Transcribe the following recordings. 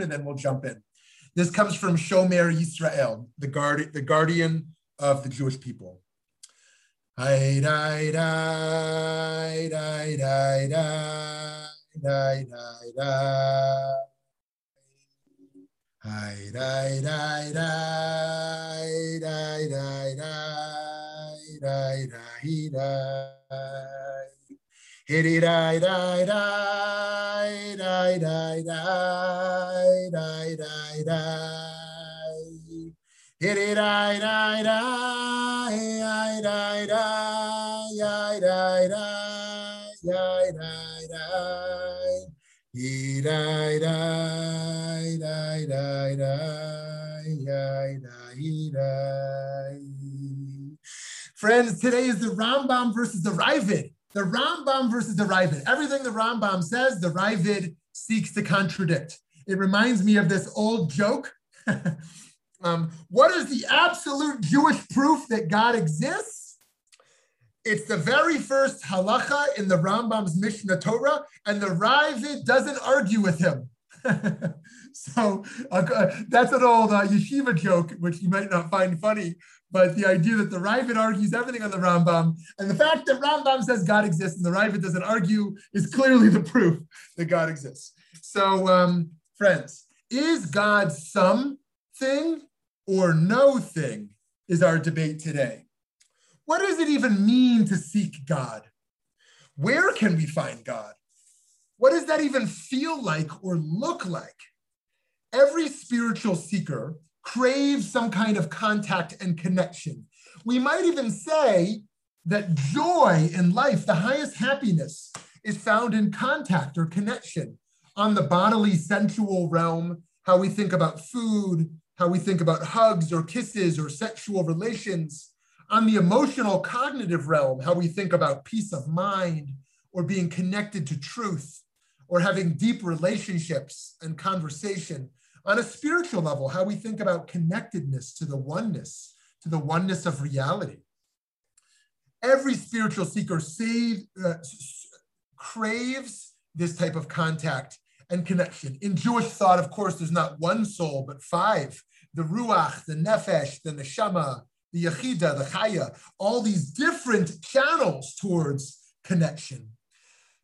and then we'll jump in. This comes from Shomer Yisrael, the, guard, the guardian of the Jewish people. Hitty die die die die die die die die die. Hitty die die die die die die die die die die die. He die die die die die die die die. Friends, today is the Rambam versus the Raavad the Rambam versus the Raavad. Everything the Rambam says, the Raavad seeks to contradict. It reminds me of this old joke. um, what is the absolute Jewish proof that God exists? It's the very first halacha in the Rambam's Mishnah Torah, and the Raavad doesn't argue with him. so uh, that's an old uh, yeshiva joke, which you might not find funny, but the idea that the Raavad argues everything on the Rambam, and the fact that Rambam says God exists and the Raavad doesn't argue is clearly the proof that God exists. So, um, friends, is God something or no thing is our debate today. What does it even mean to seek God? Where can we find God? What does that even feel like or look like? Every spiritual seeker craves some kind of contact and connection. We might even say that joy in life, the highest happiness, is found in contact or connection. On the bodily sensual realm, how we think about food, how we think about hugs or kisses or sexual relations, on the emotional cognitive realm, how we think about peace of mind or being connected to truth or having deep relationships and conversation on a spiritual level, how we think about connectedness to the oneness, to the oneness of reality. Every spiritual seeker save, uh, craves this type of contact and connection. In Jewish thought, of course, there's not one soul, but five the Ruach, the Nefesh, the Neshama, the Yechida, the Chaya, all these different channels towards connection.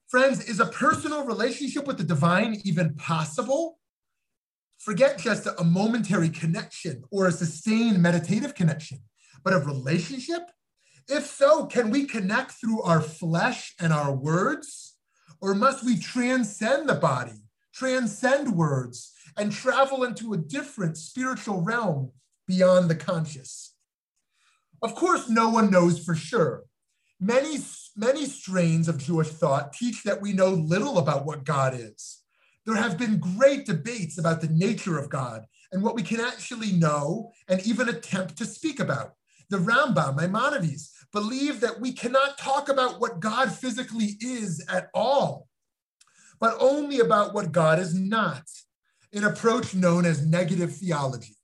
Friends, is a personal relationship with the divine even possible? Forget just a momentary connection or a sustained meditative connection, but a relationship? If so, can we connect through our flesh and our words? Or must we transcend the body, transcend words, and travel into a different spiritual realm beyond the conscious? Of course, no one knows for sure. Many, many strains of Jewish thought teach that we know little about what God is there have been great debates about the nature of God and what we can actually know and even attempt to speak about. The Rambam, Maimonides, believe that we cannot talk about what God physically is at all, but only about what God is not, an approach known as negative theology.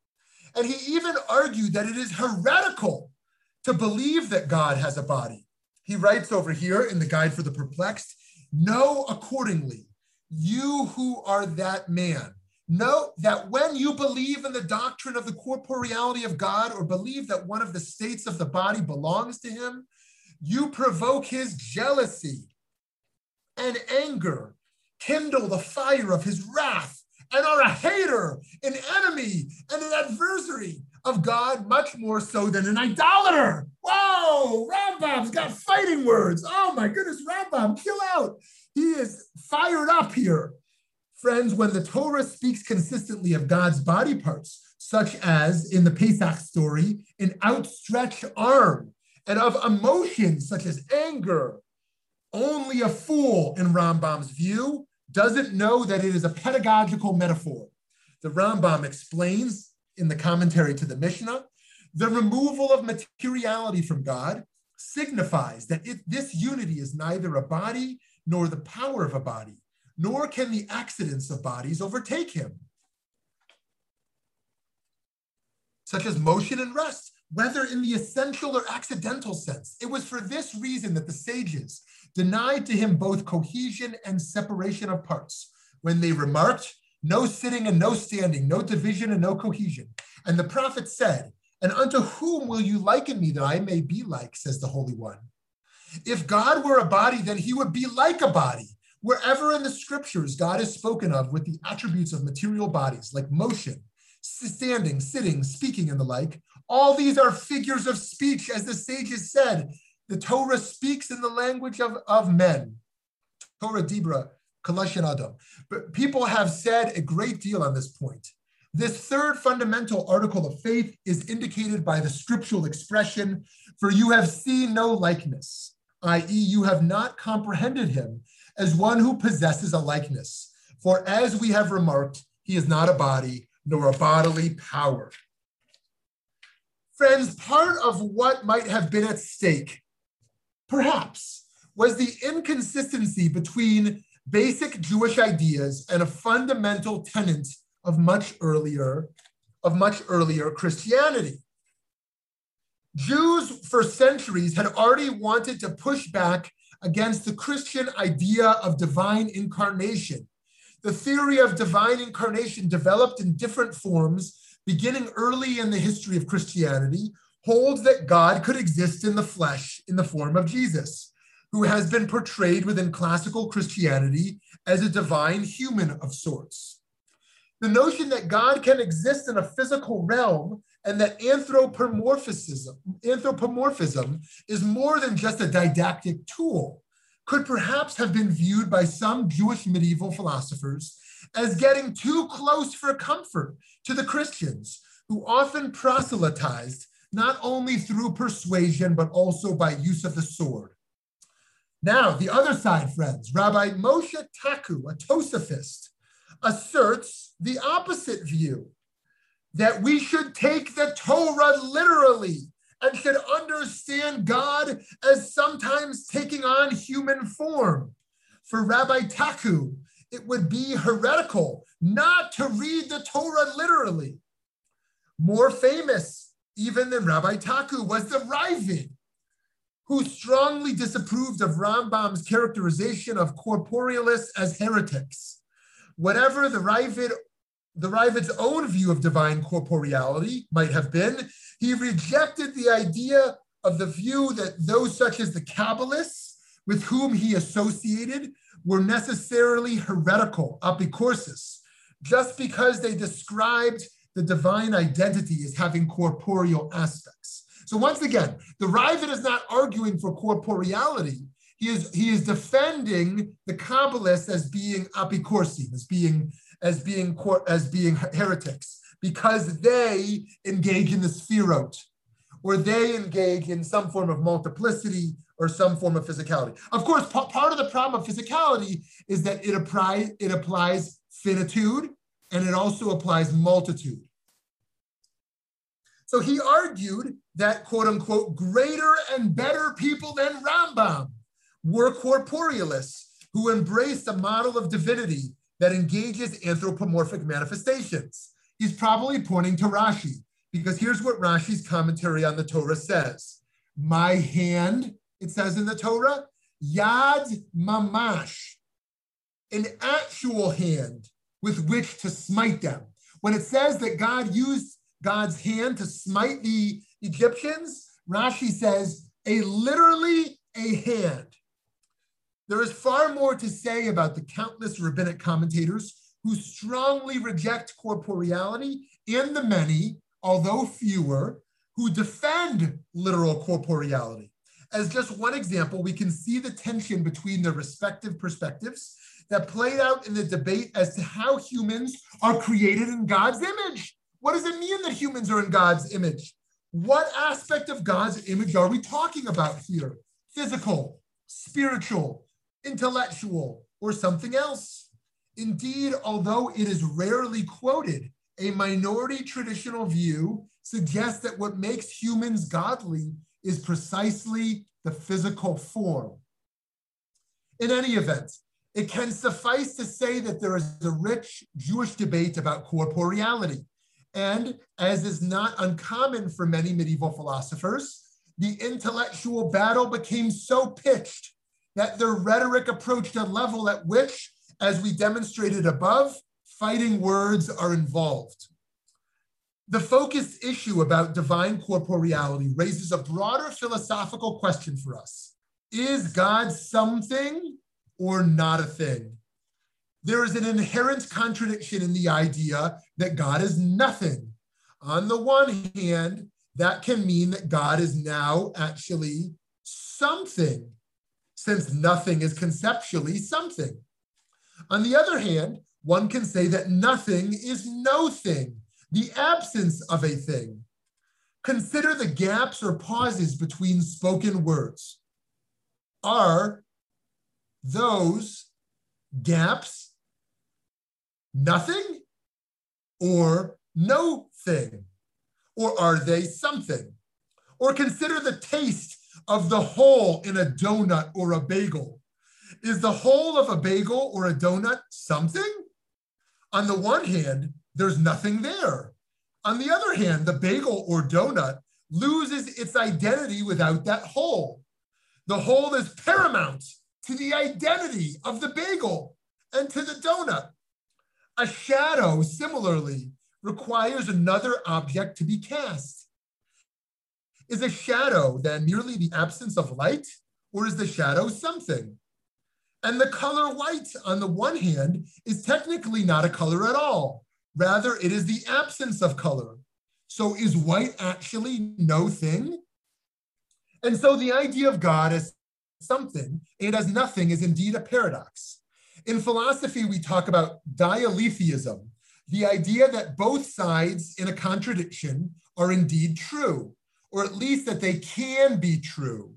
And he even argued that it is heretical to believe that God has a body. He writes over here in the Guide for the Perplexed, know accordingly you who are that man. Know that when you believe in the doctrine of the corporeality of God or believe that one of the states of the body belongs to him, you provoke his jealousy and anger, kindle the fire of his wrath, and are a hater, an enemy, and an adversary of God, much more so than an idolater. Whoa, Rambam's got fighting words. Oh my goodness, Rambam, kill out. He is fired up here. Friends, when the Torah speaks consistently of God's body parts, such as in the Pesach story, an outstretched arm, and of emotions such as anger, only a fool, in Rambam's view, doesn't know that it is a pedagogical metaphor. The Rambam explains in the commentary to the Mishnah the removal of materiality from God signifies that it, this unity is neither a body nor the power of a body, nor can the accidents of bodies overtake him, such as motion and rest, whether in the essential or accidental sense. It was for this reason that the sages denied to him both cohesion and separation of parts when they remarked no sitting and no standing, no division and no cohesion. And the prophet said, And unto whom will you liken me that I may be like, says the Holy One? If God were a body, then he would be like a body. Wherever in the scriptures God is spoken of with the attributes of material bodies, like motion, standing, sitting, speaking, and the like, all these are figures of speech, as the sages said. The Torah speaks in the language of, of men. Torah Dibra, Kalashan Adam. But people have said a great deal on this point. This third fundamental article of faith is indicated by the scriptural expression, for you have seen no likeness, i.e., you have not comprehended him as one who possesses a likeness. For as we have remarked, he is not a body, nor a bodily power. Friends, part of what might have been at stake, perhaps, was the inconsistency between basic Jewish ideas and a fundamental tenet of much earlier, of much earlier Christianity. Jews for centuries had already wanted to push back against the Christian idea of divine incarnation. The theory of divine incarnation developed in different forms beginning early in the history of Christianity, holds that God could exist in the flesh in the form of Jesus, who has been portrayed within classical Christianity as a divine human of sorts. The notion that God can exist in a physical realm and that anthropomorphism, anthropomorphism is more than just a didactic tool could perhaps have been viewed by some Jewish medieval philosophers as getting too close for comfort to the Christians, who often proselytized not only through persuasion, but also by use of the sword. Now, the other side, friends, Rabbi Moshe Taku, a Tosafist, asserts the opposite view that we should take the Torah literally and should understand God as sometimes taking on human form. For Rabbi Taku, it would be heretical not to read the Torah literally. More famous even than Rabbi Taku was the Raavad, who strongly disapproved of Rambam's characterization of corporealists as heretics. Whatever the Raavad, the Raavad's own view of divine corporeality might have been, he rejected the idea of the view that those such as the Kabbalists, with whom he associated, were necessarily heretical, apicorsis, just because they described the divine identity as having corporeal aspects. So once again, the Raavad is not arguing for corporeality. He is, he is defending the Kabbalists as being apicorsim, as being, as being, as being heretics, because they engage in the sefirot, or they engage in some form of multiplicity or some form of physicality. Of course, p- part of the problem of physicality is that it, apply, it applies finitude and it also applies multitude. So he argued that, quote unquote, greater and better people than Rambam were corporealists who embraced a model of divinity that engages anthropomorphic manifestations. He's probably pointing to Rashi, because here's what Rashi's commentary on the Torah says My hand it says in the Torah, Yad Mamash, an actual hand with which to smite them. When it says that God used God's hand to smite the Egyptians, Rashi says, a literally a hand. There is far more to say about the countless rabbinic commentators who strongly reject corporeality and the many, although fewer, who defend literal corporeality. As just one example, we can see the tension between their respective perspectives that played out in the debate as to how humans are created in God's image. What does it mean that humans are in God's image? What aspect of God's image are we talking about here? Physical, spiritual, intellectual, or something else? Indeed, although it is rarely quoted, a minority traditional view suggests that what makes humans godly is precisely the physical form. In any event, it can suffice to say that there is a rich Jewish debate about corporeality. And as is not uncommon for many medieval philosophers, the intellectual battle became so pitched that their rhetoric approached a level at which, as we demonstrated above, fighting words are involved. The focused issue about divine corporeality raises a broader philosophical question for us. Is God something or not a thing? There is an inherent contradiction in the idea that God is nothing. On the one hand, that can mean that God is now actually something, since nothing is conceptually something. On the other hand, one can say that nothing is no thing, the absence of a thing. Consider the gaps or pauses between spoken words. Are those gaps nothing or no thing? Or are they something? Or consider the taste of the hole in a donut or a bagel. Is the whole of a bagel or a donut something? On the one hand, there's nothing there. On the other hand, the bagel or donut loses its identity without that hole. The hole is paramount to the identity of the bagel and to the donut. A shadow, similarly, requires another object to be cast. Is a shadow then merely the absence of light, or is the shadow something? And the color white, on the one hand, is technically not a color at all. Rather, it is the absence of color. So is white actually no thing? And so the idea of God as something and as nothing is indeed a paradox. In philosophy, we talk about dialetheism, the idea that both sides in a contradiction are indeed true, or at least that they can be true.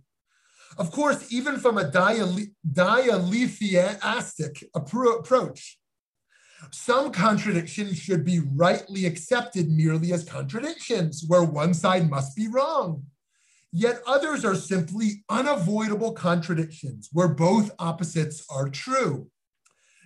Of course, even from a diale- dialetheistic approach, some contradictions should be rightly accepted merely as contradictions, where one side must be wrong. Yet others are simply unavoidable contradictions, where both opposites are true.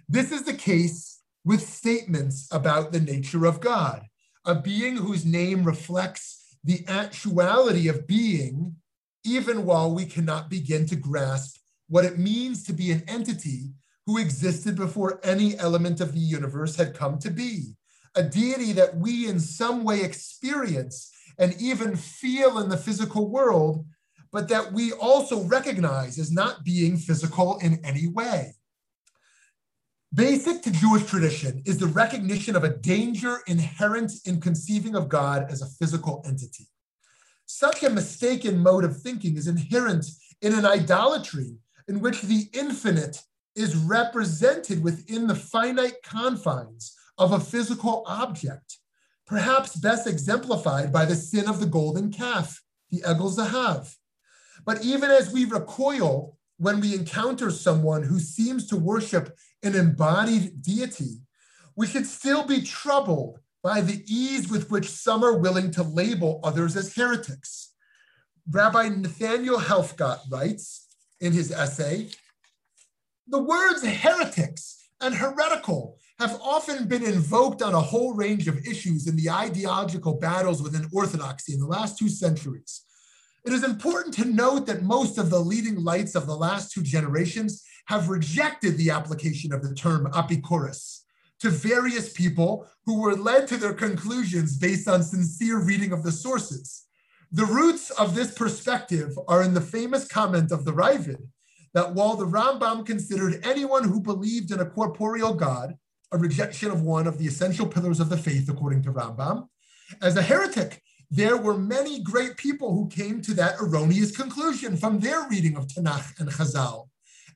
This is the case with statements about the nature of God, a being whose name reflects the actuality of being, even while we cannot begin to grasp what it means to be an entity who existed before any element of the universe had come to be, a deity that we in some way experience and even feel in the physical world, but that we also recognize as not being physical in any way. Basic to Jewish tradition is the recognition of a danger inherent in conceiving of God as a physical entity. Such a mistaken mode of thinking is inherent in an idolatry in which the infinite is represented within the finite confines of a physical object, perhaps best exemplified by the sin of the golden calf, the Egel Zahav. But even as we recoil when we encounter someone who seems to worship an embodied deity, we should still be troubled by the ease with which some are willing to label others as heretics. Rabbi Nathaniel Helfgot writes in his essay The words heretics and heretical have often been invoked on a whole range of issues in the ideological battles within Orthodoxy in the last two centuries. It is important to note that most of the leading lights of the last two generations have rejected the application of the term apikoros to various people who were led to their conclusions based on sincere reading of the sources. The roots of this perspective are in the famous comment of the Raavad that while the Rambam considered anyone who believed in a corporeal God a rejection of one of the essential pillars of the faith, according to Rambam, as a heretic, there were many great people who came to that erroneous conclusion from their reading of Tanakh and Chazal.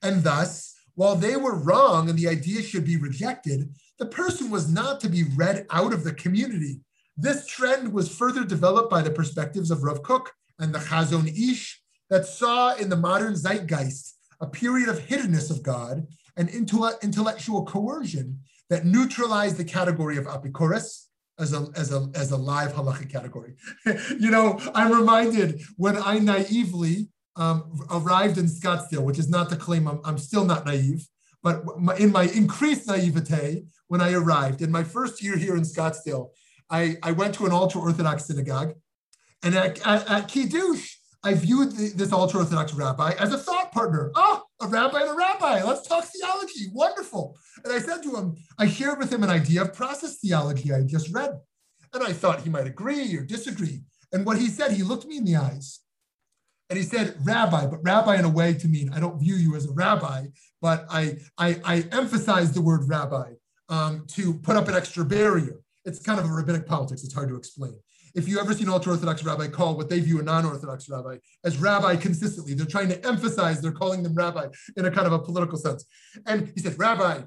And thus, while they were wrong and the idea should be rejected, the person was not to be read out of the community. This trend was further developed by the perspectives of Rav Kook and the Chazon Ish that saw in the modern zeitgeist a period of hiddenness of God and intellectual coercion that neutralized the category of apikoros as a as a as a live halachic category. you know, I'm reminded when I naively um, arrived in Scottsdale, which is not to claim I'm, I'm still not naive, but my, in my increased naivete when I arrived in my first year here in Scottsdale, I, I went to an ultra orthodox synagogue, and at, at, at Kiddush, I viewed the, this ultra orthodox rabbi as a thought partner. Oh, a rabbi and a rabbi. Let's talk theology. Wonderful. And I said to him, I shared with him an idea of process theology I had just read. And I thought he might agree or disagree. And what he said, he looked me in the eyes and he said, Rabbi, but rabbi in a way to mean I don't view you as a rabbi, but I, I, I emphasize the word rabbi um, to put up an extra barrier. It's kind of a rabbinic politics. It's hard to explain. If you ever see an ultra-Orthodox rabbi call what they view a non-Orthodox rabbi as rabbi consistently, they're trying to emphasize they're calling them rabbi in a kind of a political sense. And he said, Rabbi,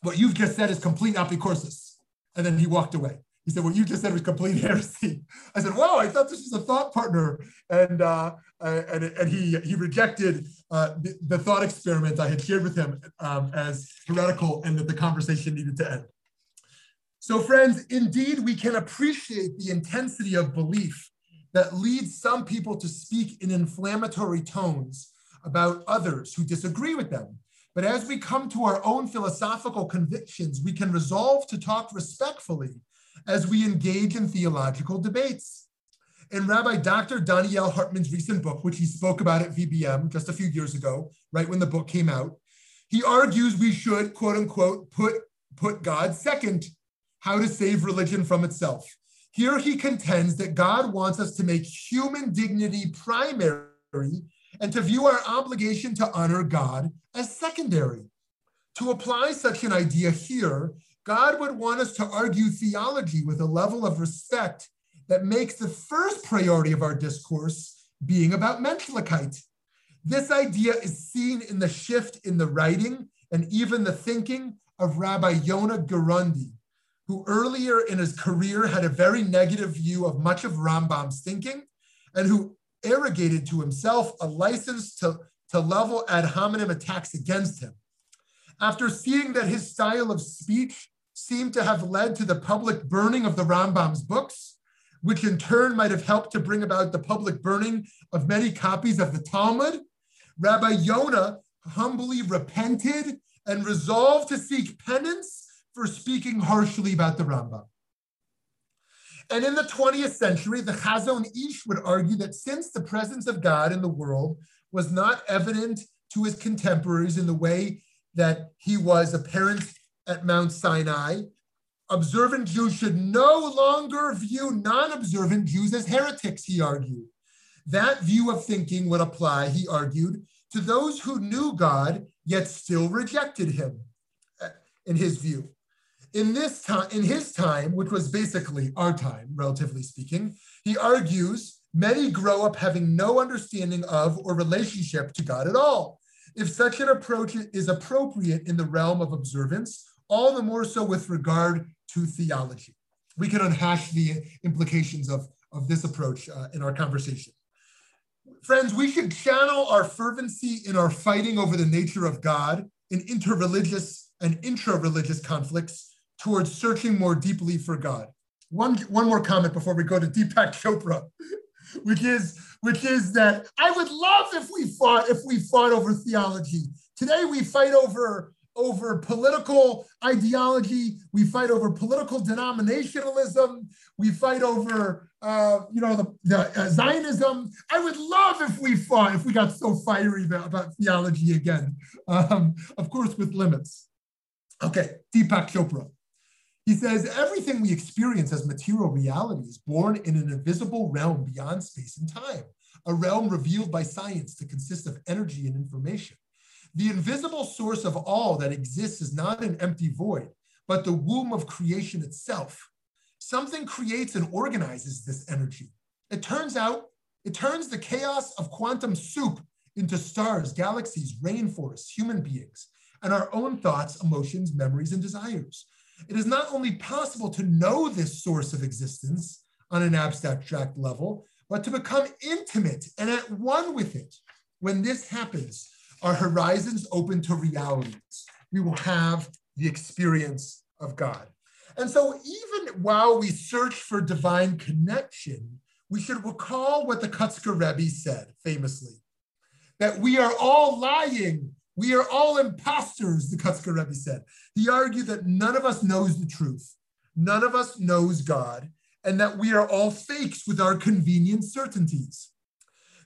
what you've just said is complete apicorsis. And then he walked away. He said, what you just said was complete heresy. I said, wow, I thought this was a thought partner. And, uh, and, and he, he rejected uh, the, the, thought experiment I had shared with him um, as heretical and that the conversation needed to end. So friends, indeed, we can appreciate the intensity of belief that leads some people to speak in inflammatory tones about others who disagree with them. But as we come to our own philosophical convictions, we can resolve to talk respectfully as we engage in theological debates. In Rabbi Dr. Donniel Hartman's recent book, which he spoke about at VBM just a few years ago, right when the book came out, he argues we should, quote unquote, put, put God second, how to save religion from itself. Here he contends that God wants us to make human dignity primary and to view our obligation to honor God as secondary. To apply such an idea here God would want us to argue theology with a level of respect that makes the first priority of our discourse being about Menschlichkeit. This idea is seen in the shift in the writing and even the thinking of Rabbi Yonah Gerondi, who earlier in his career had a very negative view of much of Rambam's thinking and who arrogated to himself a license to, to level ad hominem attacks against him. After seeing that his style of speech seem to have led to the public burning of the Rambam's books, which in turn might have helped to bring about the public burning of many copies of the Talmud, Rabbi Yonah humbly repented and resolved to seek penance for speaking harshly about the Rambam. And in the 20th century, the Chazon Ish would argue that since the presence of God in the world was not evident to his contemporaries in the way that he was apparent at Mount Sinai, observant Jews should no longer view non observant Jews as heretics, he argued. That view of thinking would apply, he argued, to those who knew God yet still rejected him, uh, in his view. In this time, in his time, which was basically our time, relatively speaking, he argues many grow up having no understanding of or relationship to God at all. If such an approach is appropriate in the realm of observance, all the more so with regard to theology. We can unhash the implications of, of this approach uh, in our conversation. Friends, we should channel our fervency in our fighting over the nature of God in interreligious and intra-religious conflicts towards searching more deeply for God. One, one more comment before we go to Deepak Chopra, which is, which is that I would love if we fought if we fought over theology. Today we fight over over political ideology. We fight over political denominationalism. We fight over, uh, you know, the, the uh, Zionism. I would love if we fought, if we got so fiery about, about theology again, um, of course, with limits. Okay, Deepak Chopra. He says, everything we experience as material reality is born in an invisible realm beyond space and time, a realm revealed by science to consist of energy and information. The invisible source of all that exists is not an empty void, but the womb of creation itself. Something creates and organizes this energy. It turns out, it turns the chaos of quantum soup into stars, galaxies, rainforests, human beings, and our own thoughts, emotions, memories, and desires. It is not only possible to know this source of existence on an abstract level, but to become intimate and at one with it. When this happens, our horizons open to realities. We will have the experience of God. And so, even while we search for divine connection, we should recall what the Kotzker Rebbe said famously that we are all lying. We are all imposters, the Kotzker Rebbe said. He argued that none of us knows the truth, none of us knows God, and that we are all fakes with our convenient certainties.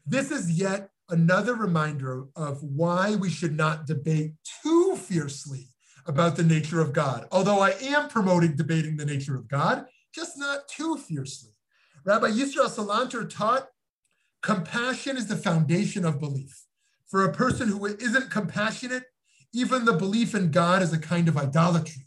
This is yet another reminder of why we should not debate too fiercely about the nature of God. Although I am promoting debating the nature of God, just not too fiercely. Rabbi Yisrael Salanter taught compassion is the foundation of belief. For a person who isn't compassionate, even the belief in God is a kind of idolatry,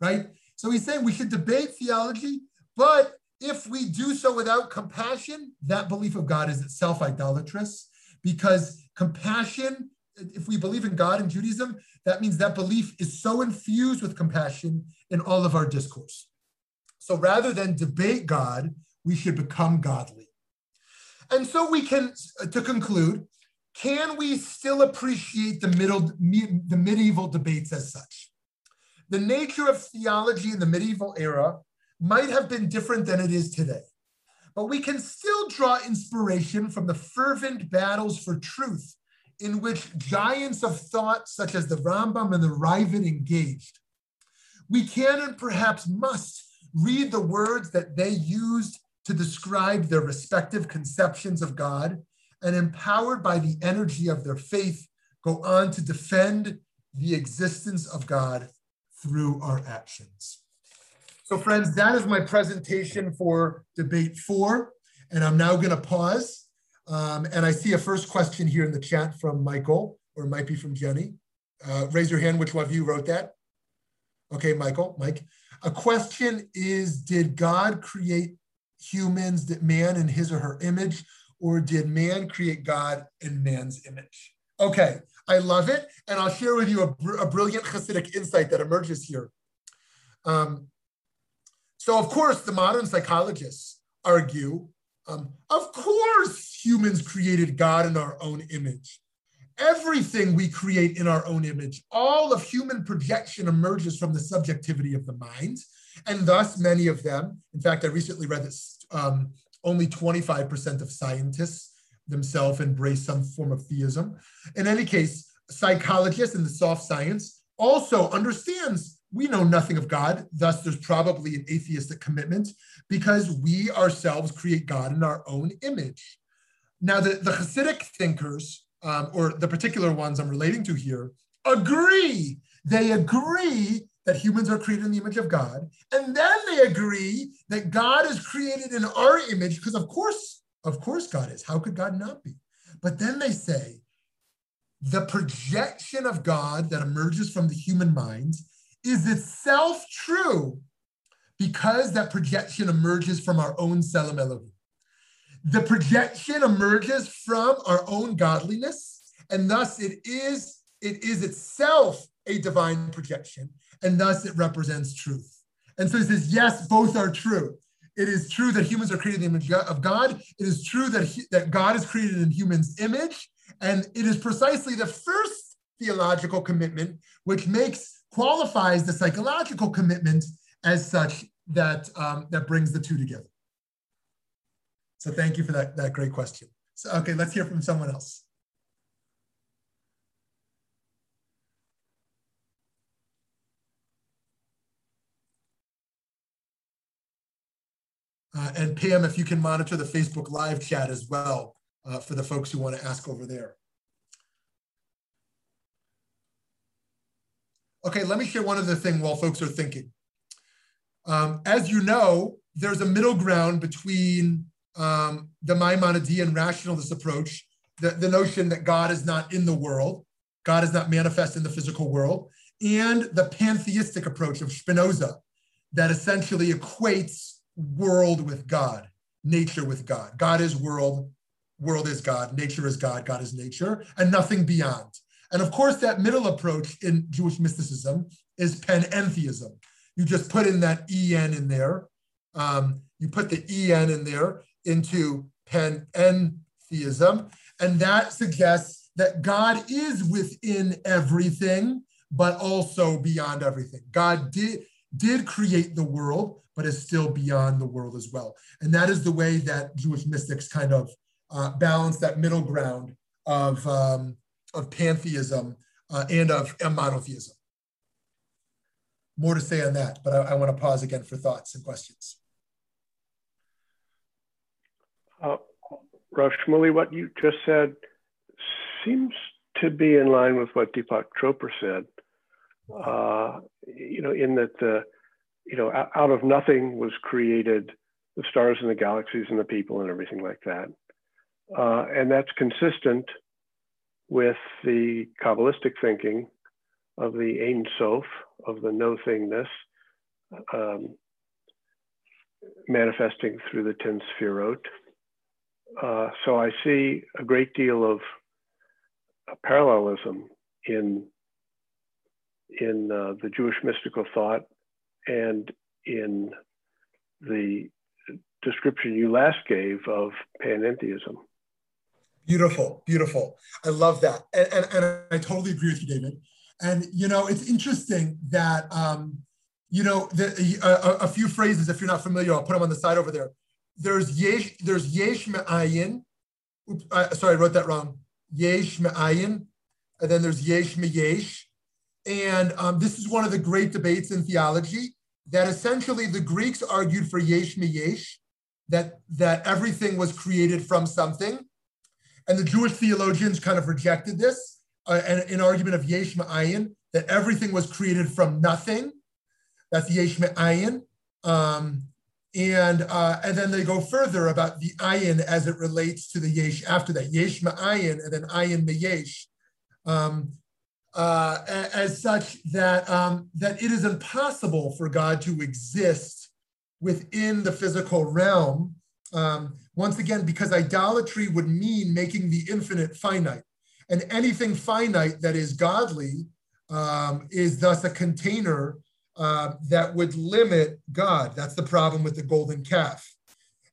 right? So he's saying we should debate theology, but if we do so without compassion, that belief of God is itself idolatrous because compassion, if we believe in God in Judaism, that means that belief is so infused with compassion in all of our discourse. So rather than debate God, we should become godly. And so we can, to conclude, can we still appreciate the, middle, the medieval debates as such? The nature of theology in the medieval era might have been different than it is today, but we can still draw inspiration from the fervent battles for truth in which giants of thought, such as the Rambam and the Raavad, engaged. We can and perhaps must read the words that they used to describe their respective conceptions of God, and empowered by the energy of their faith, go on to defend the existence of God through our actions. So, friends, that is my presentation for debate four. And I'm now going to pause. Um, and I see a first question here in the chat from Michael, or it might be from Jenny. Uh, raise your hand, which one of you wrote that? Okay, Michael, Mike. A question is Did God create humans, that man in his or her image, or did man create God in man's image? Okay, I love it. And I'll share with you a, br a brilliant Hasidic insight that emerges here. Um, so, of course, the modern psychologists argue um, of course, humans created God in our own image. Everything we create in our own image, all of human projection emerges from the subjectivity of the mind. And thus, many of them, in fact, I recently read that um, only 25% of scientists themselves embrace some form of theism. In any case, psychologists in the soft science also understands we know nothing of God, thus there's probably an atheistic commitment because we ourselves create God in our own image. Now, the, the Hasidic thinkers, um, or the particular ones I'm relating to here, agree. They agree that humans are created in the image of God. And then they agree that God is created in our image, because of course, of course, God is. How could God not be? But then they say the projection of God that emerges from the human mind is itself true because that projection emerges from our own Tzelem Elohim. The projection emerges from our own godliness, and thus it is it is itself a divine projection, and thus it represents truth. And so he says, yes, both are true. It is true that humans are created in the image of God. It is true that, he, that God is created in humans' image. And it is precisely the first theological commitment which makes qualifies the psychological commitment as such that, um, that brings the two together. So thank you for that, that great question. So, okay, let's hear from someone else. Uh, and Pam, if you can monitor the Facebook live chat as well uh, for the folks who want to ask over there. Okay, let me share one other thing while folks are thinking. Um, as you know, there's a middle ground between um, the Maimonidean rationalist approach, the, the notion that God is not in the world, God is not manifest in the physical world, and the pantheistic approach of Spinoza that essentially equates world with God, nature with God. God is world, world is God, nature is God, God is nature, and nothing beyond. And of course, that middle approach in Jewish mysticism is panentheism. You just put in that en in there. Um, you put the en in there into panentheism, and that suggests that God is within everything, but also beyond everything. God did did create the world, but is still beyond the world as well. And that is the way that Jewish mystics kind of uh, balance that middle ground of um, of pantheism uh, and of monotheism. More to say on that, but I, I want to pause again for thoughts and questions. Uh, Rosh Shmuley, what you just said seems to be in line with what Deepak Chopra said. Uh, you know, in that the, you know, out of nothing was created the stars and the galaxies and the people and everything like that. Uh, and that's consistent with the Kabbalistic thinking of the Ein Sof, of the no thingness, um, manifesting through the ten sefirot. Uh, so I see a great deal of parallelism in in uh, the Jewish mystical thought and in the description you last gave of panentheism. Beautiful, beautiful. I love that. And, and, and I totally agree with you, David. And, you know, it's interesting that, um, you know, the, a, a, few phrases, if you're not familiar, I'll put them on the side over there. There's yesh, there's yesh me'ayin. Oops, uh, sorry, I wrote that wrong. Yesh me'ayin. And then there's yesh me'yesh. And um, this is one of the great debates in theology that essentially the Greeks argued for yesh me'yesh, that, that everything was created from something. And the Jewish theologians kind of rejected this uh, and an argument of yesh me'ayin, that everything was created from nothing. That's yesh me'ayin. Um, and uh, and then they go further about the ayin as it relates to the yesh after that yesh ma'ayin and then ayin meyesh, um, uh, as such that um, that it is impossible for God to exist within the physical realm. Um, once again, because idolatry would mean making the infinite finite, and anything finite that is godly um, is thus a container uh, that would limit God. That's the problem with the golden calf.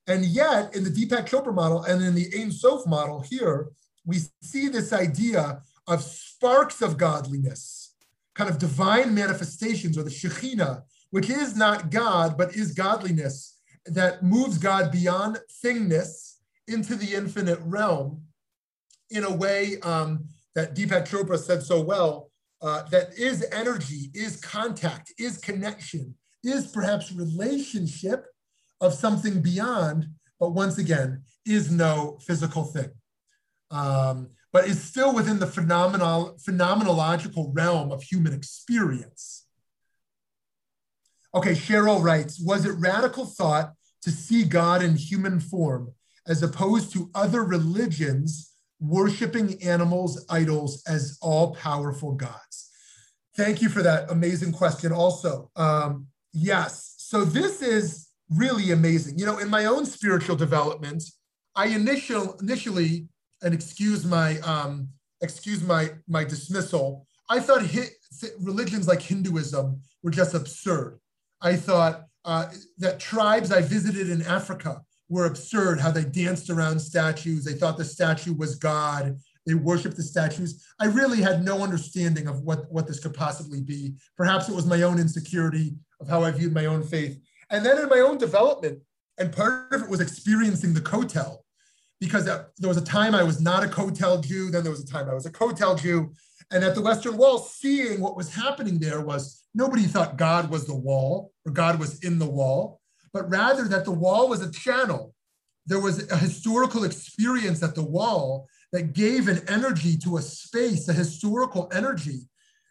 And yet, in the Deepak Chopra model and in the Ein Sof model here, we see this idea of sparks of godliness, kind of divine manifestations or the Shekhinah, which is not God, but is godliness that moves God beyond thingness into the infinite realm in a way um, that Deepak Chopra said so well uh, that is energy, is contact, is connection, is perhaps relationship of something beyond, but once again, is no physical thing. Um, but is still within the phenomenal, phenomenological realm of human experience. Okay, Cheryl writes Was it radical thought to see God in human form as opposed to other religions worshiping animals, idols as all powerful gods? Thank you for that amazing question, also. Um, yes, so this is really amazing. You know, in my own spiritual development, I initial, initially, and excuse my um, excuse my my dismissal, I thought religions like Hinduism were just absurd. I thought uh, that tribes I visited in Africa were absurd, how they danced around statues. They thought the statue was God. They worshiped the statues. I really had no understanding of what, what this could possibly be. Perhaps it was my own insecurity of how I viewed my own faith. And then in my own development, and part of it was experiencing the kotel, because there was a time I was not a kotel Jew, then there was a time I was a kotel Jew. And at the Western Wall, seeing what was happening there was nobody thought God was the wall or God was in the wall, but rather that the wall was a channel. There was a historical experience at the wall that gave an energy to a space, a historical energy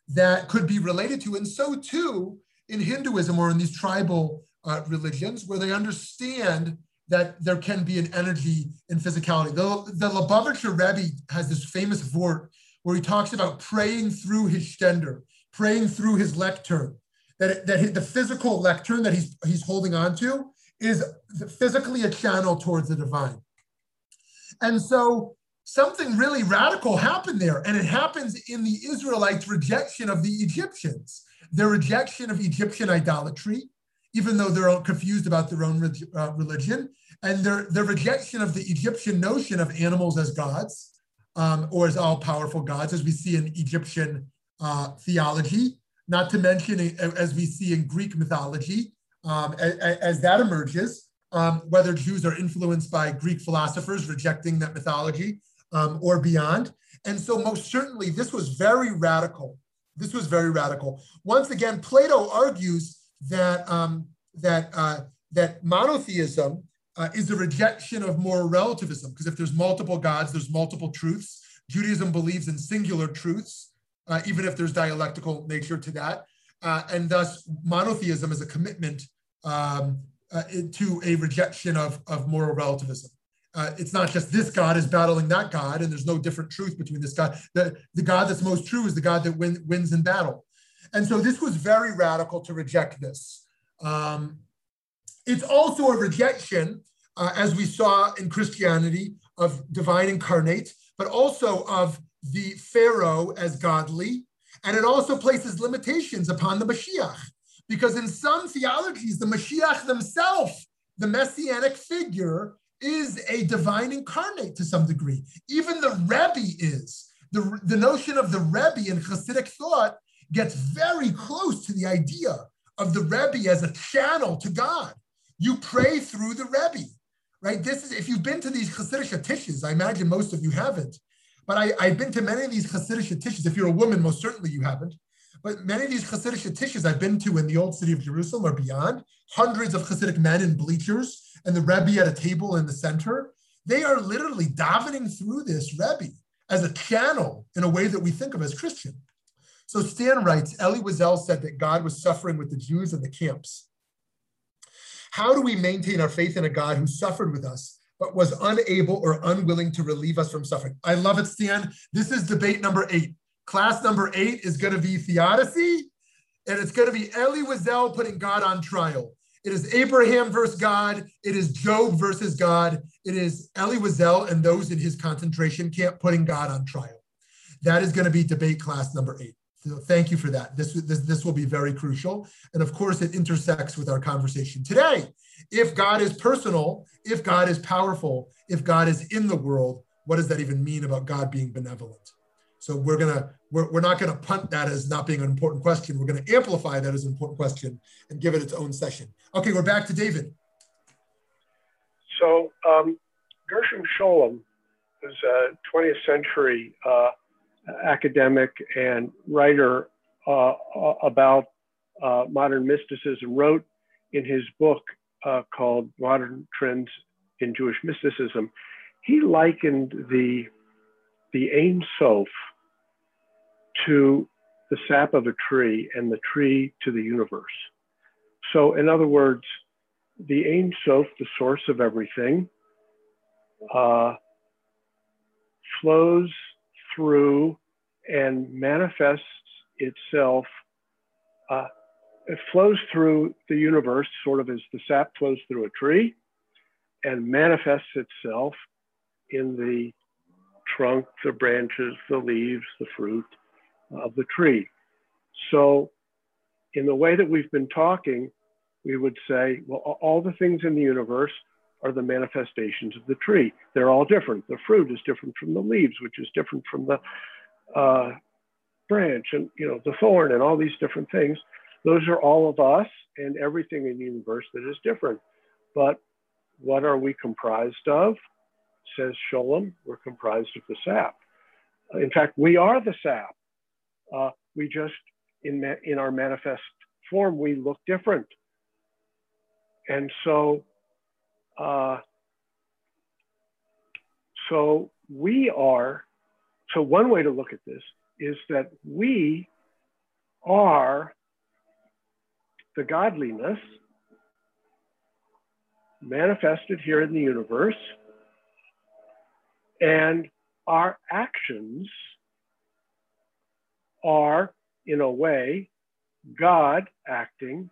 that could be related to. And so too in Hinduism or in these tribal uh, religions where they understand that there can be an energy in physicality. The, the Lubavitcher Rebbe has this famous vort where he talks about praying through his stender, praying through his lectern, that, that the physical lectern that he's, he's holding on to is physically a channel towards the divine. And so something really radical happened there. And it happens in the Israelites' rejection of the Egyptians, their rejection of Egyptian idolatry, even though they're confused about their own uh, religion, and their, their rejection of the Egyptian notion of animals as gods um, or as all powerful gods, as we see in Egyptian uh, theology, not to mention as we see in Greek mythology, um, as, as, that emerges, um, whether Jews are influenced by Greek philosophers rejecting that mythology, um, or beyond. And so, most certainly, this was very radical. This was very radical. Once again, Plato argues that um, that uh, that monotheism uh, is a rejection of moral relativism because if there's multiple gods, there's multiple truths. Judaism believes in singular truths, uh, even if there's dialectical nature to that. Uh, and thus, monotheism is a commitment um, uh, to a rejection of, of moral relativism. Uh, it's not just this God is battling that God, and there's no different truth between this God. The, the God that's most true is the God that win, wins in battle. And so this was very radical to reject this. Um, it's also a rejection, uh, as we saw in Christianity, of divine incarnate, but also of the Pharaoh as godly. And it also places limitations upon the Mashiach, because in some theologies, the Mashiach themselves, the messianic figure, is a divine incarnate to some degree. Even the Rebbe is. The, the notion of the Rebbe in Hasidic thought gets very close to the idea of the Rebbe as a channel to God. You pray through the Rebbe, right? This is, if you've been to these Hasidic tishes, I imagine most of you haven't, but I, I've been to many of these Hasidic tishes. If you're a woman, most certainly you haven't. But many of these Hasidic tishes I've been to in the old city of Jerusalem or beyond, hundreds of Hasidic men in bleachers and the Rebbe at a table in the center, they are literally davening through this Rebbe as a channel in a way that we think of as Christian. So Stan writes, Elie Wiesel said that God was suffering with the Jews in the camps. How do we maintain our faith in a God who suffered with us, but was unable or unwilling to relieve us from suffering? I love it, Stan. This is debate number eight. Class number eight is going to be theodicy, and it's going to be Elie Wiesel putting God on trial. It is Abraham versus God. It is Job versus God. It is Elie Wiesel and those in his concentration camp putting God on trial. That is going to be debate class number eight. So thank you for that. This, this, this will be very crucial. And of course, it intersects with our conversation today. If God is personal, if God is powerful, if God is in the world, what does that even mean about God being benevolent? So we're gonna we're, we're not gonna punt that as not being an important question. We're gonna amplify that as an important question and give it its own session. Okay, we're back to David. So um, Gershom Scholem was a 20th century uh, academic and writer uh, about uh, modern mysticism. Wrote in his book uh, called Modern Trends in Jewish Mysticism. He likened the the Ein Sof to the sap of a tree and the tree to the universe. So, in other words, the Ein Sof, the source of everything, uh, flows through and manifests itself. Uh, it flows through the universe, sort of as the sap flows through a tree, and manifests itself in the trunk, the branches, the leaves, the fruit, of the tree. So, in the way that we've been talking, we would say, well, all the things in the universe are the manifestations of the tree. They're all different. The fruit is different from the leaves, which is different from the uh, branch, and you know the thorn, and all these different things. Those are all of us and everything in the universe that is different. But what are we comprised of? Says Scholem, we're comprised of the sap. In fact, we are the sap. Uh, we just, in, in our manifest form, we look different. And so, uh, so we are, so one way to look at this is that we are the godliness manifested here in the universe, and our actions are, in a way, God acting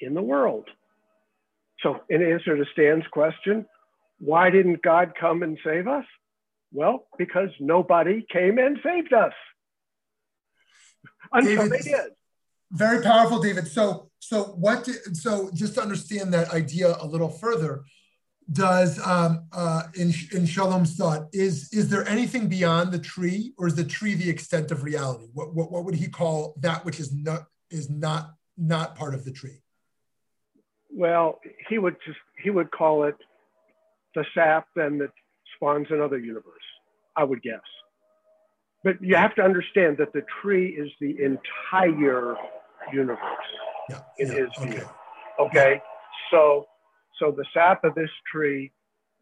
in the world. So, in answer to Stan's question, why didn't God come and save us? Well, because nobody came and saved us until David, they did. Very powerful, David. So, so what? Did, so, just to understand that idea a little further, does um, uh, in in Scholem's thought is is there anything beyond the tree, or is the tree the extent of reality? What what, what would he call that which is not is not not part of the tree? Well, he would just he would call it the sap then that spawns another universe. I would guess, but you have to understand that the tree is the entire universe yeah, in yeah, his okay. view. Okay, so so the sap of this tree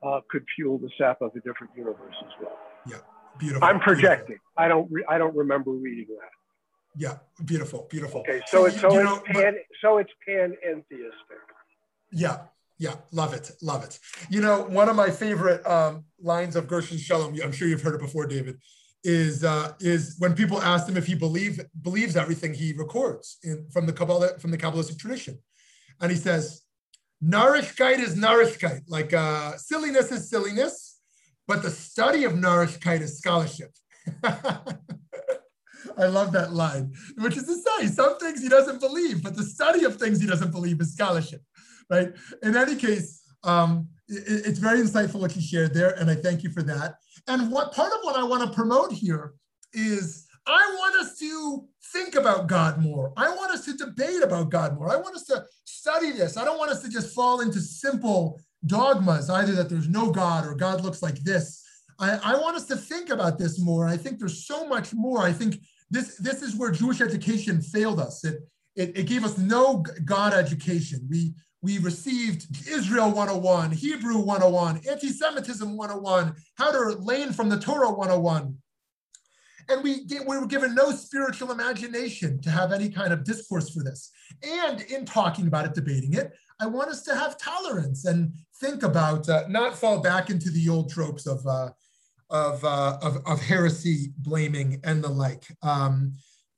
uh, could fuel the sap of a different universe as well. Yeah, beautiful. I'm projecting. Beautiful. I don't. Re- I don't remember reading that. Yeah, beautiful, beautiful. Okay, so it's so you it's know, pan, so it's panentheistic. Yeah, yeah, love it, love it. You know, one of my favorite um, lines of Gershom Scholem, I'm sure you've heard it before, David, is uh, is when people ask him if he believe believes everything he records in, from the Kabbalah from the Kabbalistic tradition, and he says, "Narishkeit is narishkeit, like uh, silliness is silliness, but the study of narishkeit is scholarship." I love that line, which is to say, some things he doesn't believe, but the study of things he doesn't believe is scholarship, right? In any case, um, it, it's very insightful what you shared there, and I thank you for that. And what part of what I want to promote here is I want us to think about God more. I want us to debate about God more. I want us to study this. I don't want us to just fall into simple dogmas, either that there's no God or God looks like this. I, I want us to think about this more. I think there's so much more. I think this this is where Jewish education failed us. It it, it gave us no God education. We we received Israel 101, Hebrew 101, anti-Semitism 101, how to lane from the Torah 101. And we, get, we were given no spiritual imagination to have any kind of discourse for this. And in talking about it, debating it, I want us to have tolerance and think about, uh, not fall back into the old tropes of, uh, of, uh, of, of, heresy blaming and the like. Um,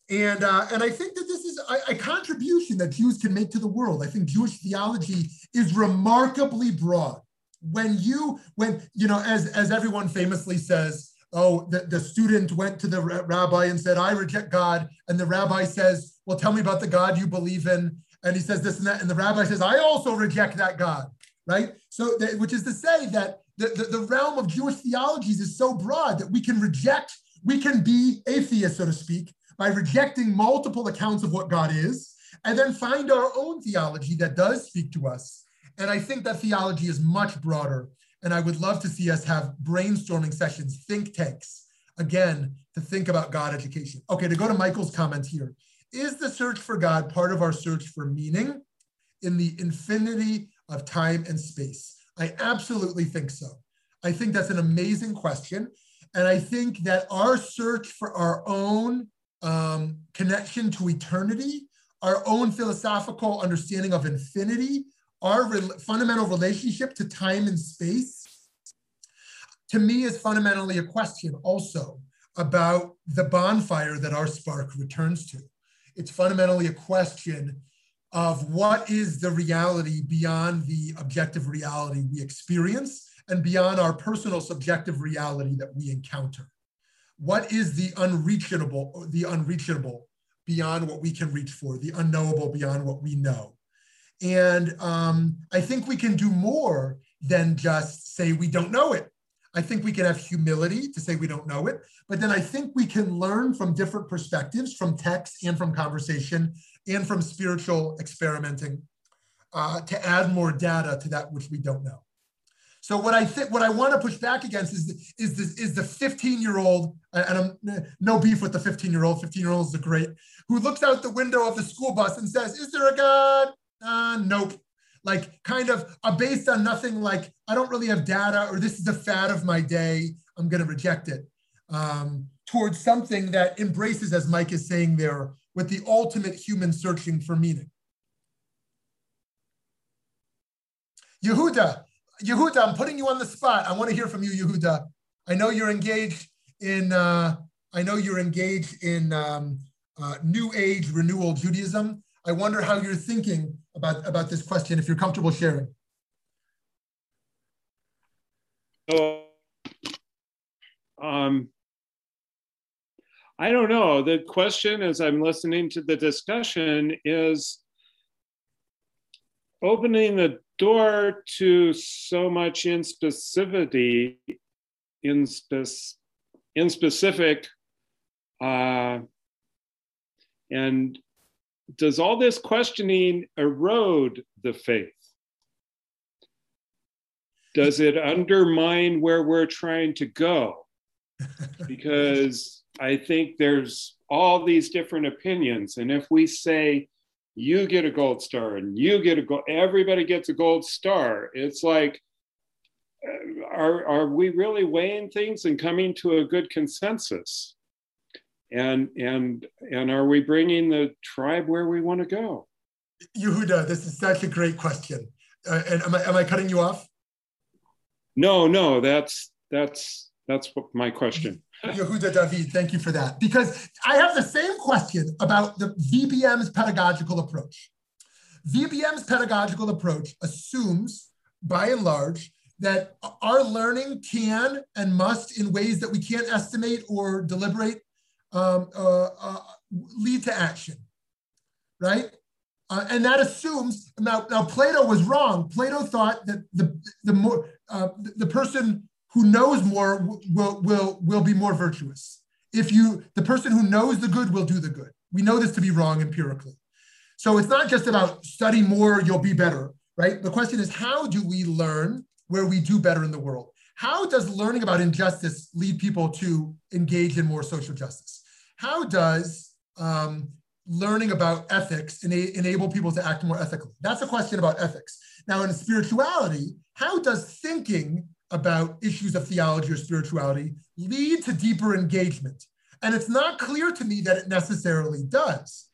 and, uh, and I think that this is a, a, contribution that Jews can make to the world. I think Jewish theology is remarkably broad. When you, when, you know, as, as everyone famously says, oh, the, the student went to the rabbi and said, I reject God. And the rabbi says, well, tell me about the God you believe in. And he says this and that. And the rabbi says, I also reject that God, right? So, which is to say that the, the, the realm of Jewish theologies is so broad that we can reject, we can be atheists, so to speak, by rejecting multiple accounts of what God is, and then find our own theology that does speak to us. And I think that theology is much broader. And I would love to see us have brainstorming sessions, think tanks, again, to think about God education. Okay, to go to Michael's comment here. Is the search for God part of our search for meaning in the infinity of time and space? I absolutely think so. I think that's an amazing question. And I think that our search for our own um, connection to eternity, our own philosophical understanding of infinity, our re fundamental relationship to time and space, to me is fundamentally a question also about the bonfire that our spark returns to. It's fundamentally a question of what is the reality beyond the objective reality we experience and beyond our personal subjective reality that we encounter. What is the unreachable, the unreachable beyond what we can reach for, the unknowable beyond what we know? And um, I think we can do more than just say we don't know it. I think we can have humility to say we don't know it, but then I think we can learn from different perspectives, from text and from conversation and from spiritual experimenting uh, to add more data to that which we don't know. So what I think, what I want to push back against is the, is the, is the 15 year old, and I'm no beef with the 15 year old. 15 year olds are great, who looks out the window of the school bus and says, "Is there a God? Uh, nope." Like kind of uh, based on nothing. Like I don't really have data, or this is the fad of my day. I'm going to reject it. Um, towards something that embraces, as Mike is saying there, with the ultimate human searching for meaning. Yehuda, Yehuda, I'm putting you on the spot. I want to hear from you, Yehuda. I know you're engaged in. Uh, I know you're engaged in um, uh, New Age renewal Judaism. I wonder how you're thinking about about this question. If you're comfortable sharing. So, um, I don't know. The question, as I'm listening to the discussion, is opening the door to so much inspecificity, in, spe- in specific, uh, and does all this questioning erode the faith? Does it undermine where we're trying to go? Because I think there's all these different opinions. And if we say, you get a gold star and you get a gold, everybody gets a gold star, it's like, are, are we really weighing things and coming to a good consensus? And, and, and are we bringing the tribe where we want to go? Yehuda, this is such a great question. Uh, and am I, am I cutting you off? No, no, that's, that's, that's my question. Yehuda David, thank you for that. Because I have the same question about the VBM's pedagogical approach. VBM's pedagogical approach assumes, by and large, that our learning can and must, in ways that we can't estimate or deliberate, um, uh, uh, lead to action, right? Uh, and that assumes now, now Plato was wrong. Plato thought that the the more uh, the person who knows more will will will be more virtuous. If you the person who knows the good will do the good. We know this to be wrong empirically. So it's not just about study more, you'll be better, right? The question is how do we learn where we do better in the world? How does learning about injustice lead people to engage in more social justice? How does um, learning about ethics ena- enable people to act more ethically? That's a question about ethics. Now, in spirituality, how does thinking about issues of theology or spirituality lead to deeper engagement? And it's not clear to me that it necessarily does.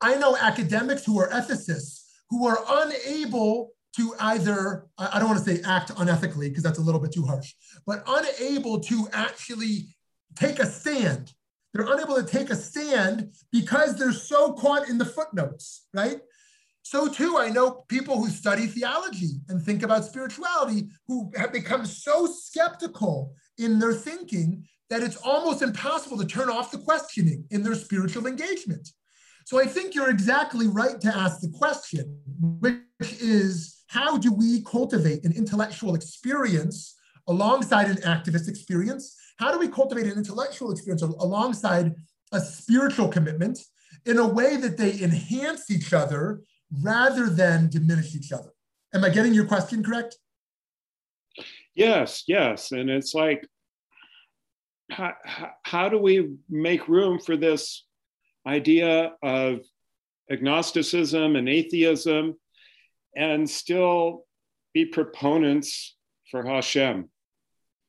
I know academics who are ethicists who are unable to either, I don't want to say act unethically because that's a little bit too harsh, but unable to actually take a stand. They're unable to take a stand because they're so caught in the footnotes, right? So too, I know people who study theology and think about spirituality who have become so skeptical in their thinking that it's almost impossible to turn off the questioning in their spiritual engagement. So I think you're exactly right to ask the question, which is how do we cultivate an intellectual experience alongside an activist experience? How do we cultivate an intellectual experience alongside a spiritual commitment in a way that they enhance each other rather than diminish each other. Am I getting your question correct? Yes, yes. And it's like, how, how do we make room for this idea of agnosticism and atheism and still be proponents for Hashem?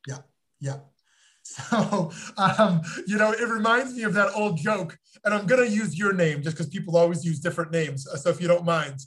Yeah, yeah. So, um, you know, it reminds me of that old joke, and I'm going to use your name just because people always use different names. Uh, so, if you don't mind,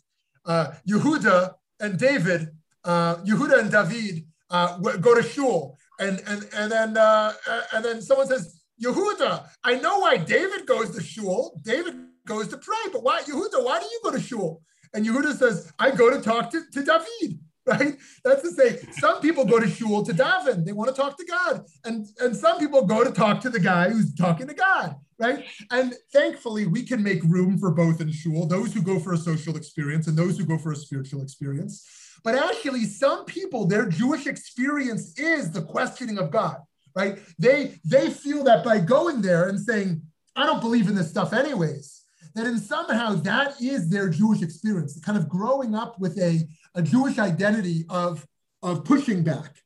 uh, Yehuda and David, uh, Yehuda and David uh, go to shul, and and and then uh, and then someone says, Yehuda, I know why David goes to shul. David goes to pray, but why, Yehuda? Why do you go to shul? And Yehuda says, I go to talk to, to David. right? That's to say, some people go to shul to daven. They want to talk to God. And, and some people go to talk to the guy who's talking to God, right? And thankfully, we can make room for both in shul, those who go for a social experience and those who go for a spiritual experience. But actually, some people, their Jewish experience is the questioning of God, right? They, they feel that by going there and saying, I don't believe in this stuff anyways, that in somehow that is their Jewish experience, kind of growing up with a a Jewish identity of, of pushing back,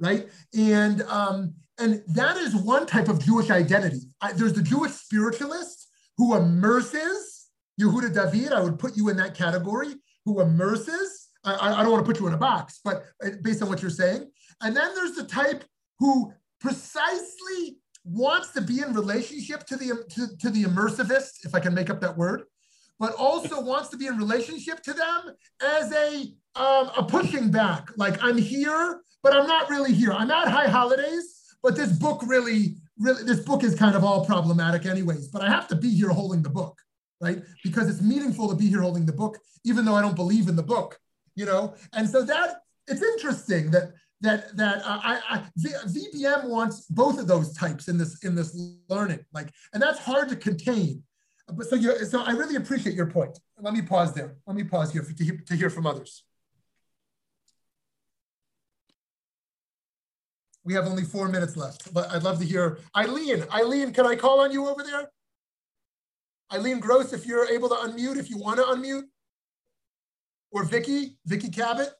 right? And, um, and that is one type of Jewish identity. I, there's the Jewish spiritualist who immerses, Yehuda David, I would put you in that category, who immerses. I, I don't want to put you in a box, but uh, based on what you're saying. And then there's the type who precisely wants to be in relationship to the to, to the immersivist, if I can make up that word, but also wants to be in relationship to them as a um, a pushing back. Like I'm here, but I'm not really here. I'm at high holidays, but this book really, really, this book is kind of all problematic, anyways. But I have to be here holding the book, right? Because it's meaningful to be here holding the book, even though I don't believe in the book, you know. And so that it's interesting that that that uh, I, I VBM wants both of those types in this in this learning, like, and that's hard to contain but so you so I really appreciate your point. Let me pause there. Let me pause here for, to, to hear from others. We have only four minutes left, but I'd love to hear Eileen. Eileen, can I call on you over there? Eileen Gross, if you're able to unmute, if you want to unmute. Or Vicky, Vicky Cabot.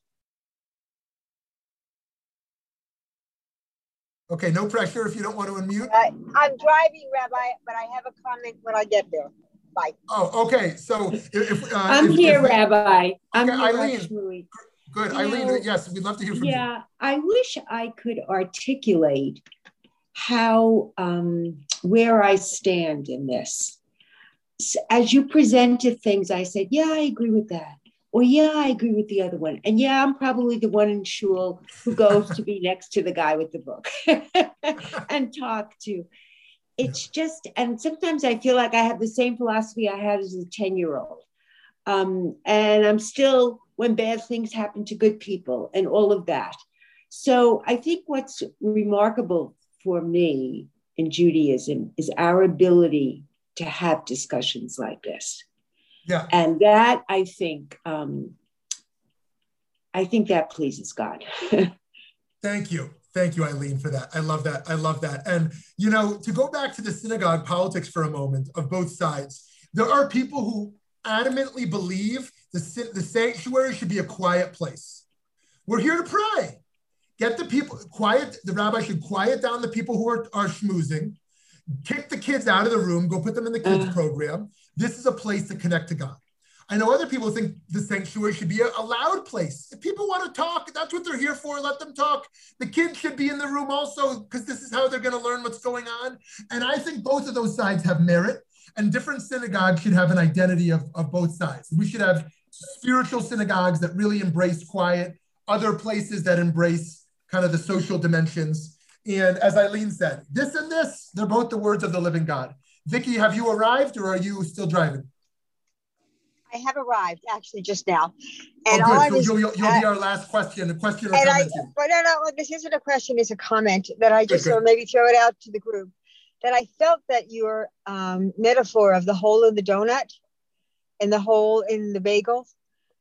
Okay, no pressure if you don't want to unmute. I, I'm driving, Rabbi, but I have a comment when I get there. Bye. Oh, okay. So if, uh, I'm if, here, if, Rabbi. I'm here, Eileen, Good. You Eileen, know, yes, we'd love to hear from you. Yeah, I wish I could articulate how um, where I stand in this. As you presented things, I said, "Yeah, I agree with that," or "Yeah, I agree with the other one," and yeah, I'm probably the one in shul who goes to be next to the guy with the book and talk to. It's just, and sometimes I feel like I have the same philosophy I had as a ten-year-old, um, and I'm still when bad things happen to good people and all of that. So I think what's remarkable for me in Judaism is our ability to have discussions like this. Yeah. And that I think, um, I think that pleases God. Thank you. Thank you, Eileen, for that. I love that. I love that. And, you know, to go back to the synagogue politics for a moment of both sides, there are people who adamantly believe the, the sanctuary should be a quiet place. We're here to pray. Get the people quiet. The rabbi should quiet down the people who are, are schmoozing, kick the kids out of the room, go put them in the kids' Uh. program. This is a place to connect to God. I know other people think the sanctuary should be a, a loud place. If people want to talk, that's what they're here for. Let them talk. The kids should be in the room also because this is how they're going to learn what's going on. And I think both of those sides have merit, and different synagogues should have an identity of, of both sides. We should have spiritual synagogues that really embrace quiet, other places that embrace kind of the social dimensions. And as Eileen said, this and this, they're both the words of the living God. Vicky, have you arrived or are you still driving? I have arrived actually just now. Oh, And all I was, you'll, you'll, you'll uh, be our last question, a question or and I, comment. here. but no, no, this isn't a question, it's a comment that I just, or maybe throw it out to the group. That I felt that your um, metaphor of the hole in the donut and the hole in the bagel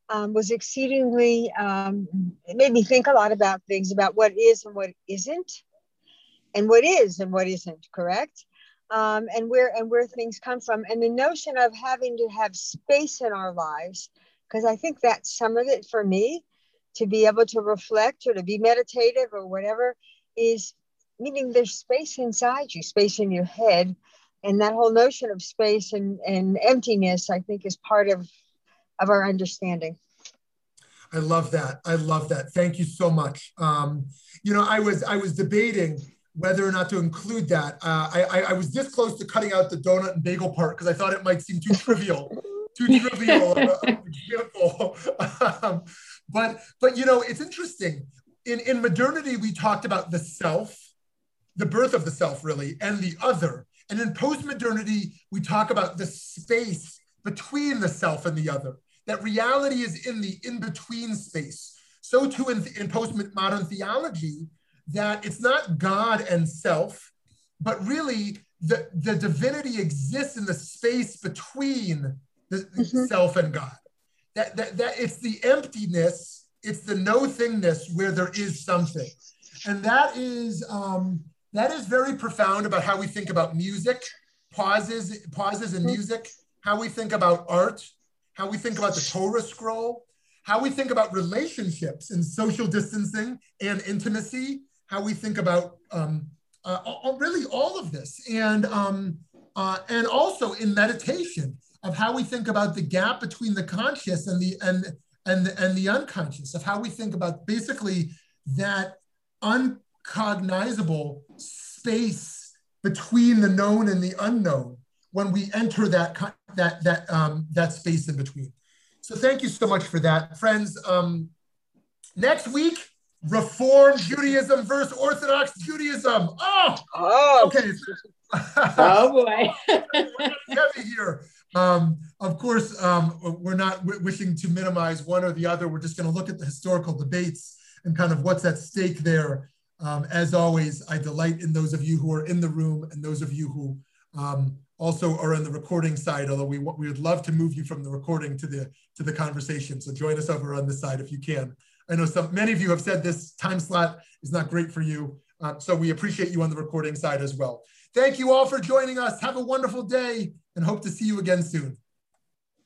um, was exceedingly, um, it made me think a lot about things about what is and what isn't, and what is and what isn't, correct? Um, and where and where things come from, and the notion of having to have space in our lives, because I think that's some of it for me, to be able to reflect or to be meditative or whatever, is meaning there's space inside you, space in your head, and that whole notion of space and, and emptiness, I think, is part of of our understanding. I love that. I love that. Thank you so much. Um, you know, I was I was debating whether or not to include that. Uh, I, I was this close to cutting out the donut and bagel part because I thought it might seem too trivial, too trivial um, but but you know, it's interesting. In in modernity, we talked about the self, the birth of the self, really, and the other. And in post-modernity, we talk about the space between the self and the other. That reality is in the in-between space. So too in, in postmodern theology, that it's not God and self, but really the, the divinity exists in the space between the Mhm. self and God. That, that, that it's the emptiness, it's the no thingness where there is something. And that is um, that is very profound about how we think about music, pauses, pauses in music, how we think about art, how we think about the Torah scroll, how we think about relationships and social distancing and intimacy, how we think about um, uh, all- really all of this, and um, uh, and also in meditation of how we think about the gap between the conscious and the and and and the unconscious, of how we think about basically that uncognizable space between the known and the unknown when we enter that that that um, that space in between. So thank you so much for that, friends. Um, next week, Reform Judaism versus Orthodox Judaism. Oh, Oh, okay. oh boy. We're going to be heavy here. Um, of course, um, we're not w- wishing to minimize one or the other. We're just going to look at the historical debates and kind of what's at stake there. Um, as always, I delight in those of you who are in the room and those of you who um, also are on the recording side. Although we we would love to move you from the recording to the to the conversation. So join us over on this side if you can. I know some many of you have said this time slot is not great for you, uh, so we appreciate you on the recording side as well. Thank you all for joining us. Have a wonderful day and hope to see you again soon.